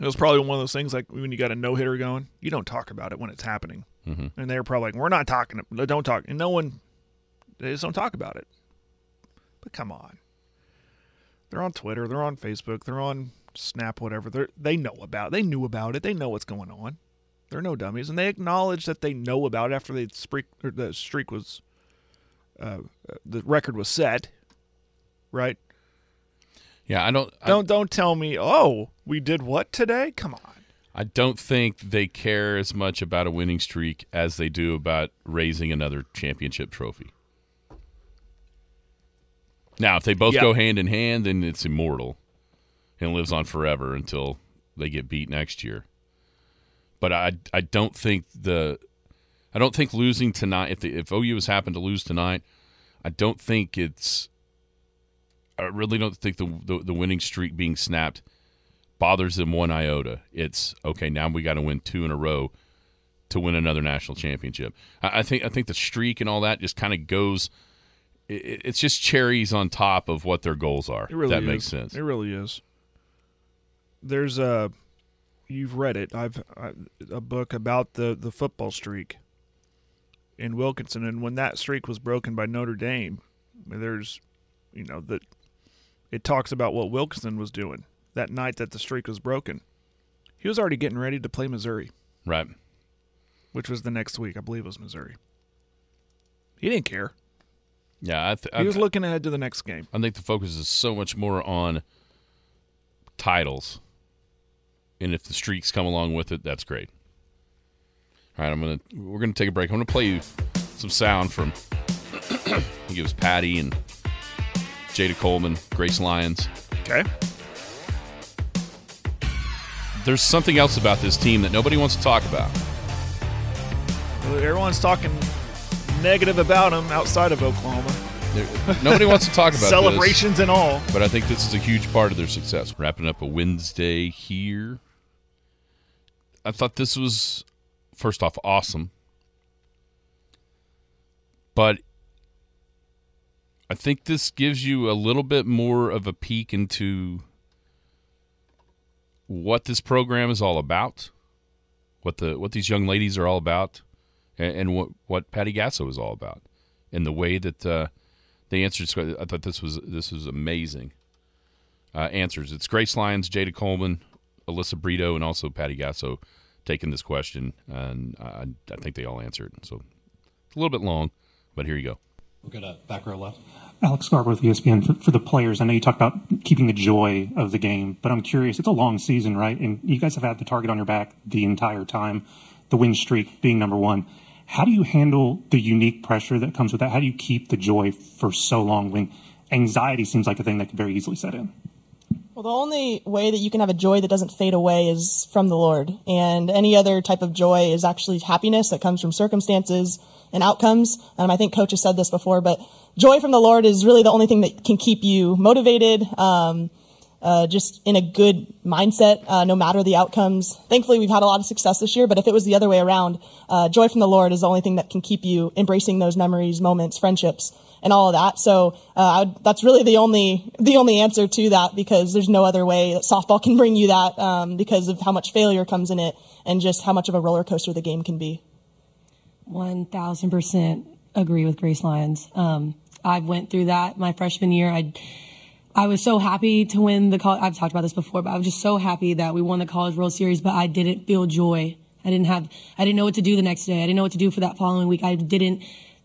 It was probably one of those things like when you got a no hitter going, you don't talk about it when it's happening. Mm-hmm. And they're probably like, "We're not talking. Don't talk." And no one, they just don't talk about it. But come on, they're on Twitter, they're on Facebook, they're on Snap, whatever. They they know about. They knew about it. They know what's going on. They're no dummies, and they acknowledge that they know about it after the streak or the streak was, uh, the record was set, right? Yeah, I don't. I, Don't don't tell me, oh, we did what today? Come on. I don't think they care as much about a winning streak as they do about raising another championship trophy. Now, if they both Yeah. go hand in hand, then it's immortal and lives on forever until they get beat next year. But I I don't think the I don't think losing tonight if the, if OU has happened to lose tonight, I don't think it's I really don't think the the, the winning streak being snapped bothers them one iota. It's okay now we got to win two in a row to win another national championship. I, I think I think the streak and all that just kind of goes. It, it's just cherries on top of what their goals are. It really that is. makes sense. It really is. There's a, you've read it. I've I, a book about the the football streak in Wilkinson, and when that streak was broken by Notre Dame, there's, you know, that it talks about what Wilkinson was doing that night that the streak was broken. He was already getting ready to play Missouri, Right. which was the next week. I believe it was Missouri. He didn't care. Yeah, I, th- He I, was looking ahead to the next game. I think the focus is so much more on titles, and if the streaks come along with it, that's great. All right, I'm gonna we're gonna take a break. I'm gonna play you some sound from I think it was Patty and Jayda Coleman, Grace Lyons. Okay. There's something else about this team that nobody wants to talk about. Everyone's talking negative about them outside of Oklahoma. There- Nobody wants to talk about (laughs) this, Celebrations and all. but I think this is a huge part of their success. Wrapping up a Wednesday here. I thought this was, first off, awesome. But I think this gives you a little bit more of a peek into what this program is all about, what the what these young ladies are all about, and, and what what Patty Gasso is all about, and the way that uh, they answered. I thought this was this was amazing. Uh, answers. It's Grace Lyons, Jayda Coleman, Alyssa Brito, and also Patty Gasso taking this question, and I, I think they all answered. So it's a little bit long, but here you go. We'll go to back row left. Alex Scarborough with ESPN. For, for the players, I know you talked about keeping the joy of the game, but I'm curious. It's a long season, right? And you guys have had the target on your back the entire time, the win streak being number one. How do you handle the unique pressure that comes with that? How do you keep the joy for so long when anxiety seems like a thing that could very easily set in? Well, the only way that you can have a joy that doesn't fade away is from the Lord. And any other type of joy is actually happiness that comes from circumstances and outcomes. Um, I think coach has said this before, but joy from the Lord is really the only thing that can keep you motivated, um, uh, just in a good mindset, uh, no matter the outcomes. Thankfully, we've had a lot of success this year, but if it was the other way around, uh, joy from the Lord is the only thing that can keep you embracing those memories, moments, friendships, and all of that. So uh, would, that's really the only the only answer to that because there's no other way that softball can bring you that um, because of how much failure comes in it and just how much of a roller coaster the game can be. One thousand percent agree with Grace Lyons. Um, I went through that my freshman year. I I was so happy to win the college. I've talked about this before, but I was just so happy that we won the College World Series. But I didn't feel joy. I didn't have. I didn't know what to do the next day. I didn't know what to do for that following week. I didn't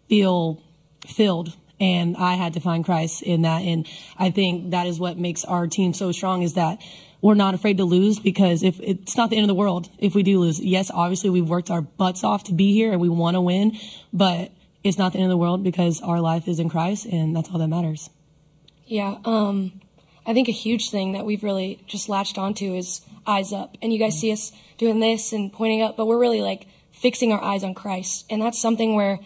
feel filled, and I had to find Christ in that. And I think that is what makes our team so strong. Is that we're not afraid to lose because if it's not the end of the world if we do lose. Yes, obviously we've worked our butts off to be here and we want to win, but it's not the end of the world because our life is in Christ and that's all that matters. Yeah, um, I think a huge thing that we've really just latched onto is eyes up. And you guys see us doing this and pointing up, but we're really like fixing our eyes on Christ. And that's something where,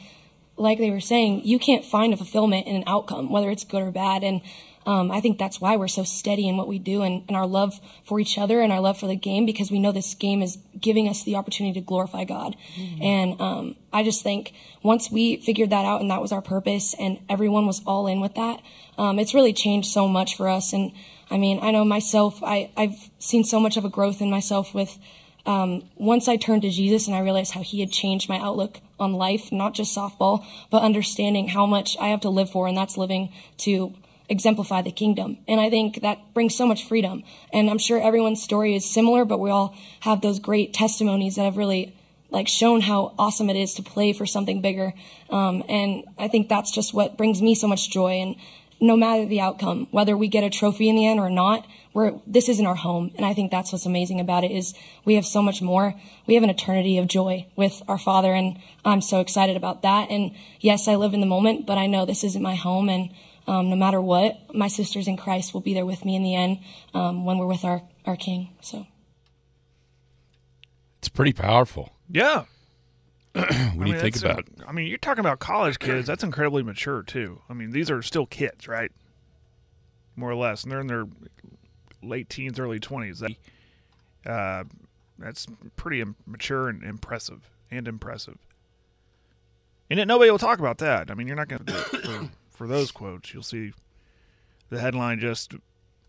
like they were saying, you can't find a fulfillment in an outcome, whether it's good or bad. And um, I think that's why we're so steady in what we do and, and our love for each other and our love for the game because we know this game is giving us the opportunity to glorify God. And um, I just think once we figured that out and that was our purpose and everyone was all in with that, um, it's really changed so much for us. And I mean, I know myself, I, I've seen so much of a growth in myself with um, once I turned to Jesus and I realized how he had changed my outlook on life, not just softball, but understanding how much I have to live for, and that's living to exemplify the kingdom. And I think that brings so much freedom. And I'm sure everyone's story is similar, but we all have those great testimonies that have really like shown how awesome it is to play for something bigger. Um, and I think that's just what brings me so much joy. And no matter the outcome, whether we get a trophy in the end or not, we're, this isn't our home. And I think that's what's amazing about it is we have so much more. We have an eternity of joy with our father. And I'm so excited about that. And yes, I live in the moment, but I know this isn't my home. And um, no matter what, my sisters in Christ will be there with me in the end um, when we're with our, our King. So It's pretty powerful. Yeah. What do I you think about? a- I mean, you're talking about college kids. That's incredibly mature too. I mean, these are still kids, right? More or less, and they're in their late teens, early twenties. Uh, that's pretty mature and impressive, and impressive. And yet nobody will talk about that. I mean, you're not going to for, for those quotes. You'll see the headline just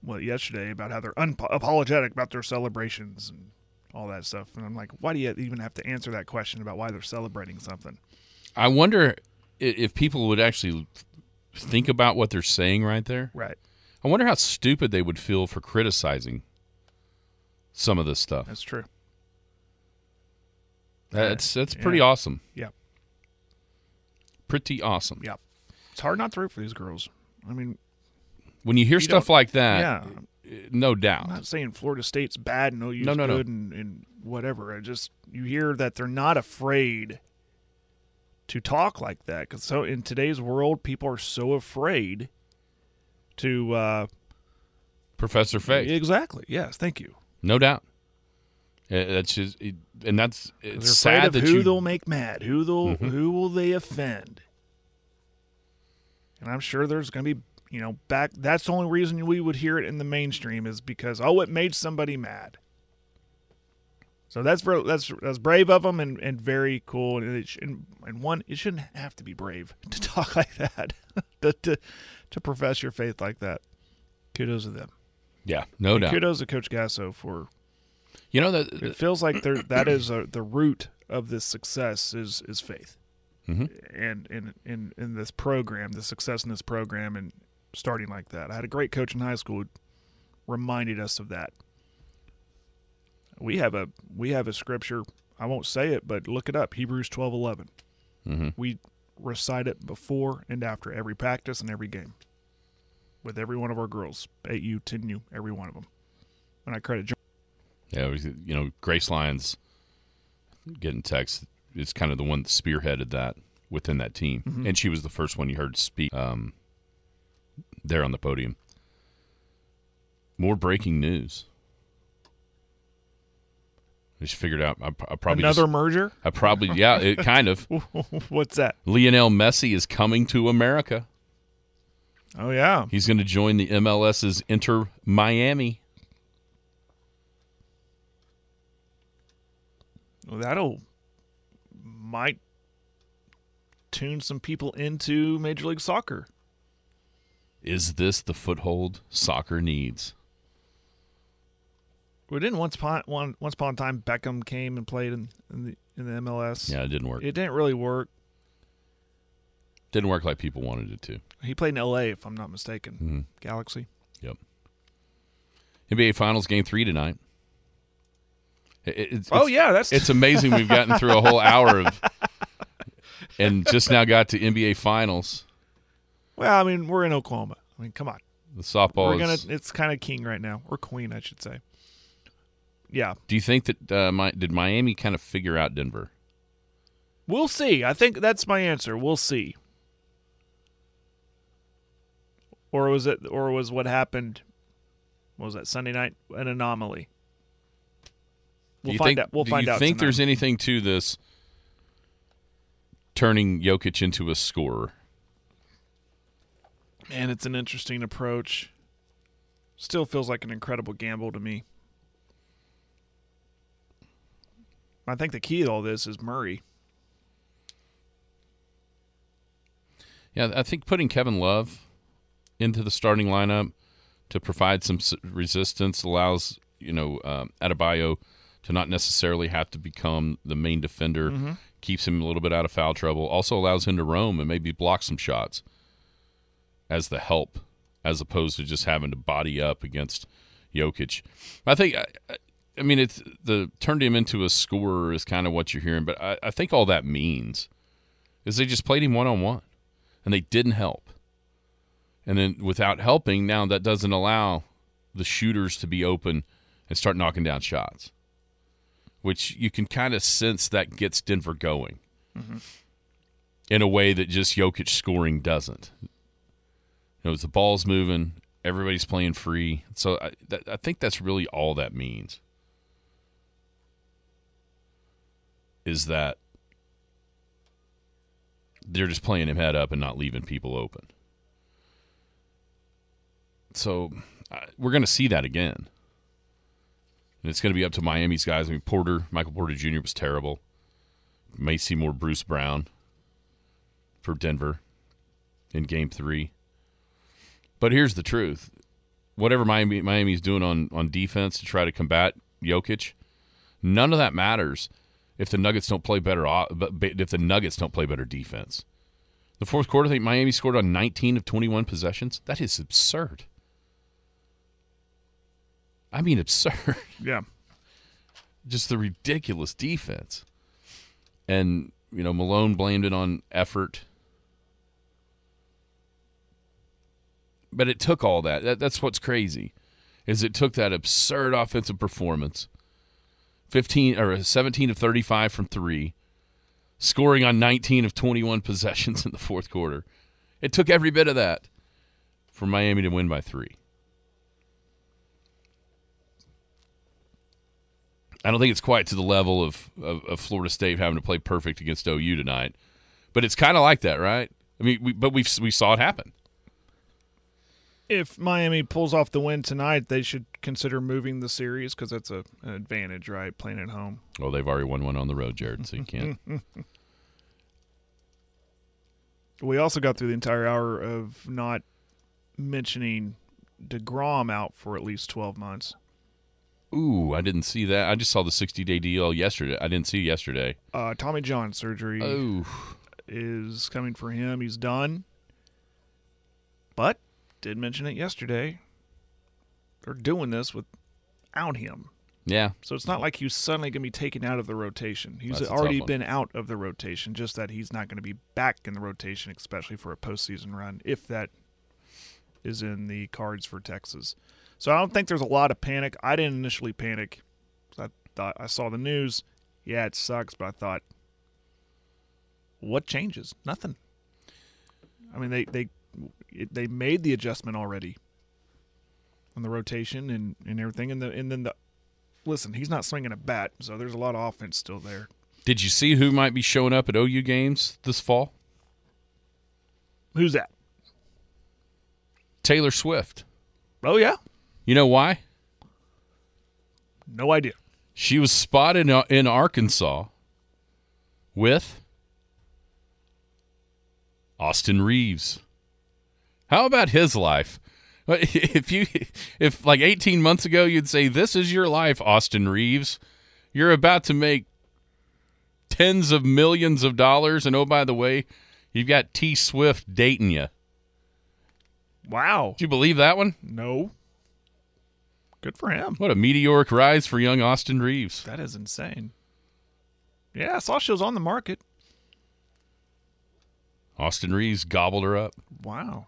what yesterday about how they're unapologetic about their celebrations and all that stuff. And I'm like, why do you even have to answer that question about why they're celebrating something? I wonder if people would actually think about what they're saying right there. Right. I wonder how stupid they would feel for criticizing some of this stuff. That's true. That's that's Yeah. pretty awesome. Yeah. Pretty awesome. Yeah. It's hard not to root for these girls. I mean, When you hear You stuff like that, yeah. No doubt. I'm not saying Florida State's bad and OU's No, no, no. and, and whatever. I just you hear that they're not afraid to talk like that because so in today's world, people are so afraid to uh, Professor Faith. Exactly. Yes. Thank you. No doubt. Uh, That's just, and that's it's sad that who you. they'll make mad, who they'll Mhm. who will they offend. And I'm sure there's going to be, you know, back. That's the only reason we would hear it in the mainstream is because oh, it made somebody mad. So that's ver- that's that's brave of them and, and very cool. And, it and and one, it shouldn't have to be brave (laughs) to talk like that, (laughs) to, to to profess your faith like that. Kudos to them. Yeah, no And doubt. Kudos to Coach Gasso for You know that it feels like there that is a, the root of this success is is faith, Mhm. and in in in this program, the success in this program, and starting like that. I had a great coach in high school who reminded us of that. We have a we have a scripture. I won't say it, but look it up. Hebrews twelve eleven. Mhm. We recite it before and after every practice and every game. With every one of our girls, 8U, 10U, every one of them. And I credit John. Yeah, you know, Grace Lyons getting text is kind of the one that spearheaded that within that team, Mhm. and she was the first one you heard speak um, there on the podium. More breaking news. I just figured out. I, I probably Another just- merger? I probably yeah, it (laughs) kind of. What's that? Lionel Messi is coming to America. Oh yeah, He's going to join the MLS's Inter Miami. Well, that'll might tune some people into Major League Soccer. Is this the foothold soccer needs? We didn't once upon one once upon a time Beckham came and played in, in the in the MLS. Yeah, it didn't work. It didn't really work. Didn't work like people wanted it to. He played in L.A. if I'm not mistaken. Mhm. Galaxy. Yep. NBA Finals Game Three tonight. It- it- it's, Oh, yeah, that's- it's amazing. We've gotten through a whole hour of, and just now got to NBA Finals. Well, I mean, we're in Oklahoma. I mean, come on. The softball We're gonna. is- It's kind of king right now, or queen, I should say. Yeah, Do you think that uh, my, did Miami kind of figure out Denver? we'll see. I think that's my answer. We'll see. Or was it? Or was what happened? What was that Sunday night? An anomaly. We'll you find think, out. We'll find out. do you think tonight. there's anything to this turning Jokic into a scorer? Man, it's an interesting approach. Still feels like an incredible gamble to me. I think the key to all this is Murray. Yeah, I think putting Kevin Love into the starting lineup to provide some resistance allows you know um, Adebayo to not necessarily have to become the main defender. Mhm. Keeps him a little bit out of foul trouble. Also allows him to roam and maybe block some shots as the help, as opposed to just having to body up against Jokic. I think. I, I- mean, it's the turned him into a scorer is kind of what you're hearing, but I, I think all that means is they just played him one on one, and they didn't help. And then without helping, now that doesn't allow the shooters to be open and start knocking down shots, which you can kind of sense that gets Denver going mm-hmm. in a way that just Jokic scoring doesn't. Know, the ball's moving, everybody's playing free. So I, I think that's really all that means. Is that they're just playing him head up and not leaving people open. So uh, we're going to see that again. And it's going to be up to Miami's guys. I mean, Porter, Michael Porter Jr. was terrible. May see more Bruce Brown for Denver in game three. But here's the truth. Whatever Miami Miami's doing on, on defense to try to combat Jokic, none of that matters if the Nuggets don't play better o- but but if the Nuggets don't play better defense. The fourth quarter, I think Miami scored on 19 of 21 possessions. That is absurd. I mean, absurd. (laughs) Yeah. Just the ridiculous defense. And, you know, Malone blamed it on effort. But it took all that. that. That's what's crazy. Is it took that absurd offensive performance. 15 or 17 of 35 from 3, scoring on 19 of 21 (laughs) possessions in the fourth quarter. It took every bit of that for Miami to win by 3. I don't think it's quite to the level of, of, of Florida State having to play perfect against OU tonight, but it's kind of like that, right? I mean, we, but we we saw it happen. If Miami pulls off the win tonight, they should consider moving the series because that's a, an advantage, right? Playing at home. Well, they've already won one on the road, Jared, so you can't. (laughs) we also got through the entire hour of not mentioning Degrom out for at least twelve months. Ooh, I didn't see that. I just saw the 60 day deal yesterday. I didn't see yesterday. Uh, Tommy John surgery Oh, is coming for him. He's done. But did mention it yesterday. They're doing this without him. yeah. So it's not like he's suddenly going to be taken out of the rotation. He's That's already been out of the rotation, just that he's not going to be back in the rotation, especially for a postseason run, if that is in the cards for Texas. So I don't think there's a lot of panic. I didn't initially panic. I thought I saw the news. Yeah, it sucks, but I thought, what changes? Nothing. I mean, they they it, they made the adjustment already on the rotation and, and everything, and the and then the listen, he's not swinging a bat, so there's a lot of offense still there. Did you see who might be showing up at OU games this fall? Who's that? Taylor Swift. Oh yeah, You know why? no idea. She was spotted in- in Arkansas with Austin Reaves. How about his life? Uh, (laughs) if you if like 18 months ago you'd say this is your life Austin Reaves, you're about to make tens of millions of dollars and oh by the way, you've got T Swift dating you. Wow. Do you believe that one? No. Good for him. What a meteoric rise for young Austin Reaves. That is insane. Yeah, I saw she was on the market. Austin Reaves gobbled her up. Wow.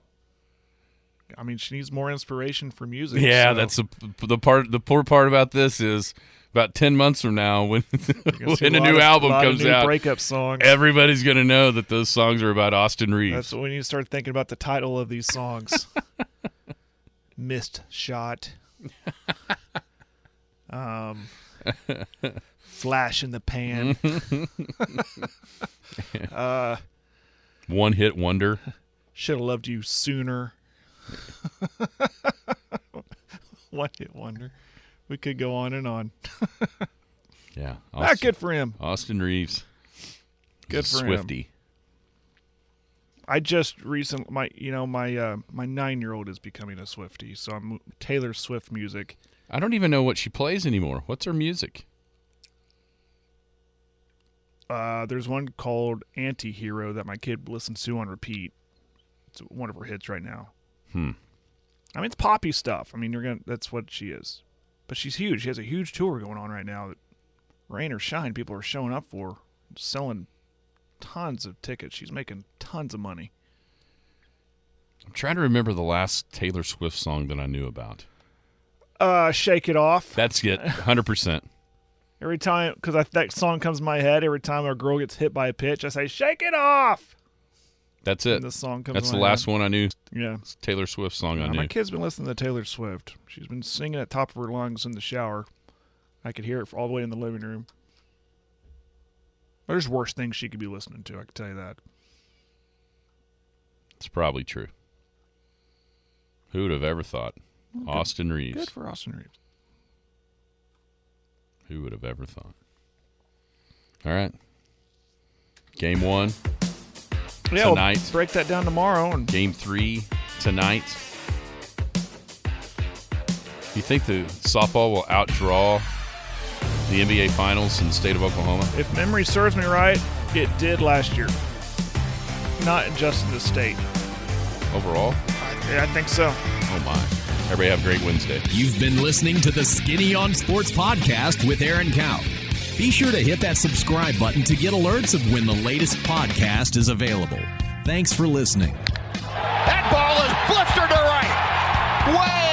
I mean, she needs more inspiration for music. Yeah, so that's the the part. The poor part about this is about ten months from now, when (laughs) when a, lot new of- album of comes out, breakup songs. everybody's gonna know that those songs are about Austin Reaves. That's when you start thinking about the title of these songs. (laughs) Missed shot. (laughs) Um, flash in the pan. uh, One hit wonder. should have loved you sooner. (laughs) One hit wonder. We could go on and on. (laughs) Yeah, Ah, good for him. Austin Reaves. Good for him. Swifty. I just recently my you know my uh, my nine year old is becoming a Swifty, so I'm Taylor Swift music. I don't even know what she plays anymore. What's her music? Uh, there's one called Anti-Hero that my kid listens to on repeat. It's one of her hits right now. Hmm. I mean, it's poppy stuff. I mean, you're gonna that's what she is. But she's huge. She has a huge tour going on right now. That rain or shine, people are showing up for, selling tons of tickets. She's making tons of money. I'm trying to remember the last Taylor Swift song that I knew about. Uh, shake it off. That's it, (laughs) hundred percent. Every time, because that song comes to my head, every time a girl gets hit by a pitch, I say, "Shake it off." That's it. And the song comes That's the last head. one I knew. Yeah. It's Taylor Swift song I Uh, knew. my kid's been listening to Taylor Swift. She's been singing at top of her lungs in the shower. I could hear it all the way in the living room. There's worse things she could be listening to. I can tell you that. It's probably true. Who would have ever thought? Austin Reaves. Good for Austin Reaves. Who would have ever thought? All right. Game one Yeah, we'll tonight. break that down tomorrow. And Game three tonight. You think the softball will outdraw the NBA Finals in the state of Oklahoma? if memory serves me right, it did last year. Not just in the state. Overall? Yeah, I think so. Oh, my. Everybody have a great Wednesday. You've been listening to the Skinny on Sports podcast with Aaron Cow. Be sure to hit that subscribe button to get alerts of when the latest podcast is available. Thanks for listening. That ball is blistered to right. Way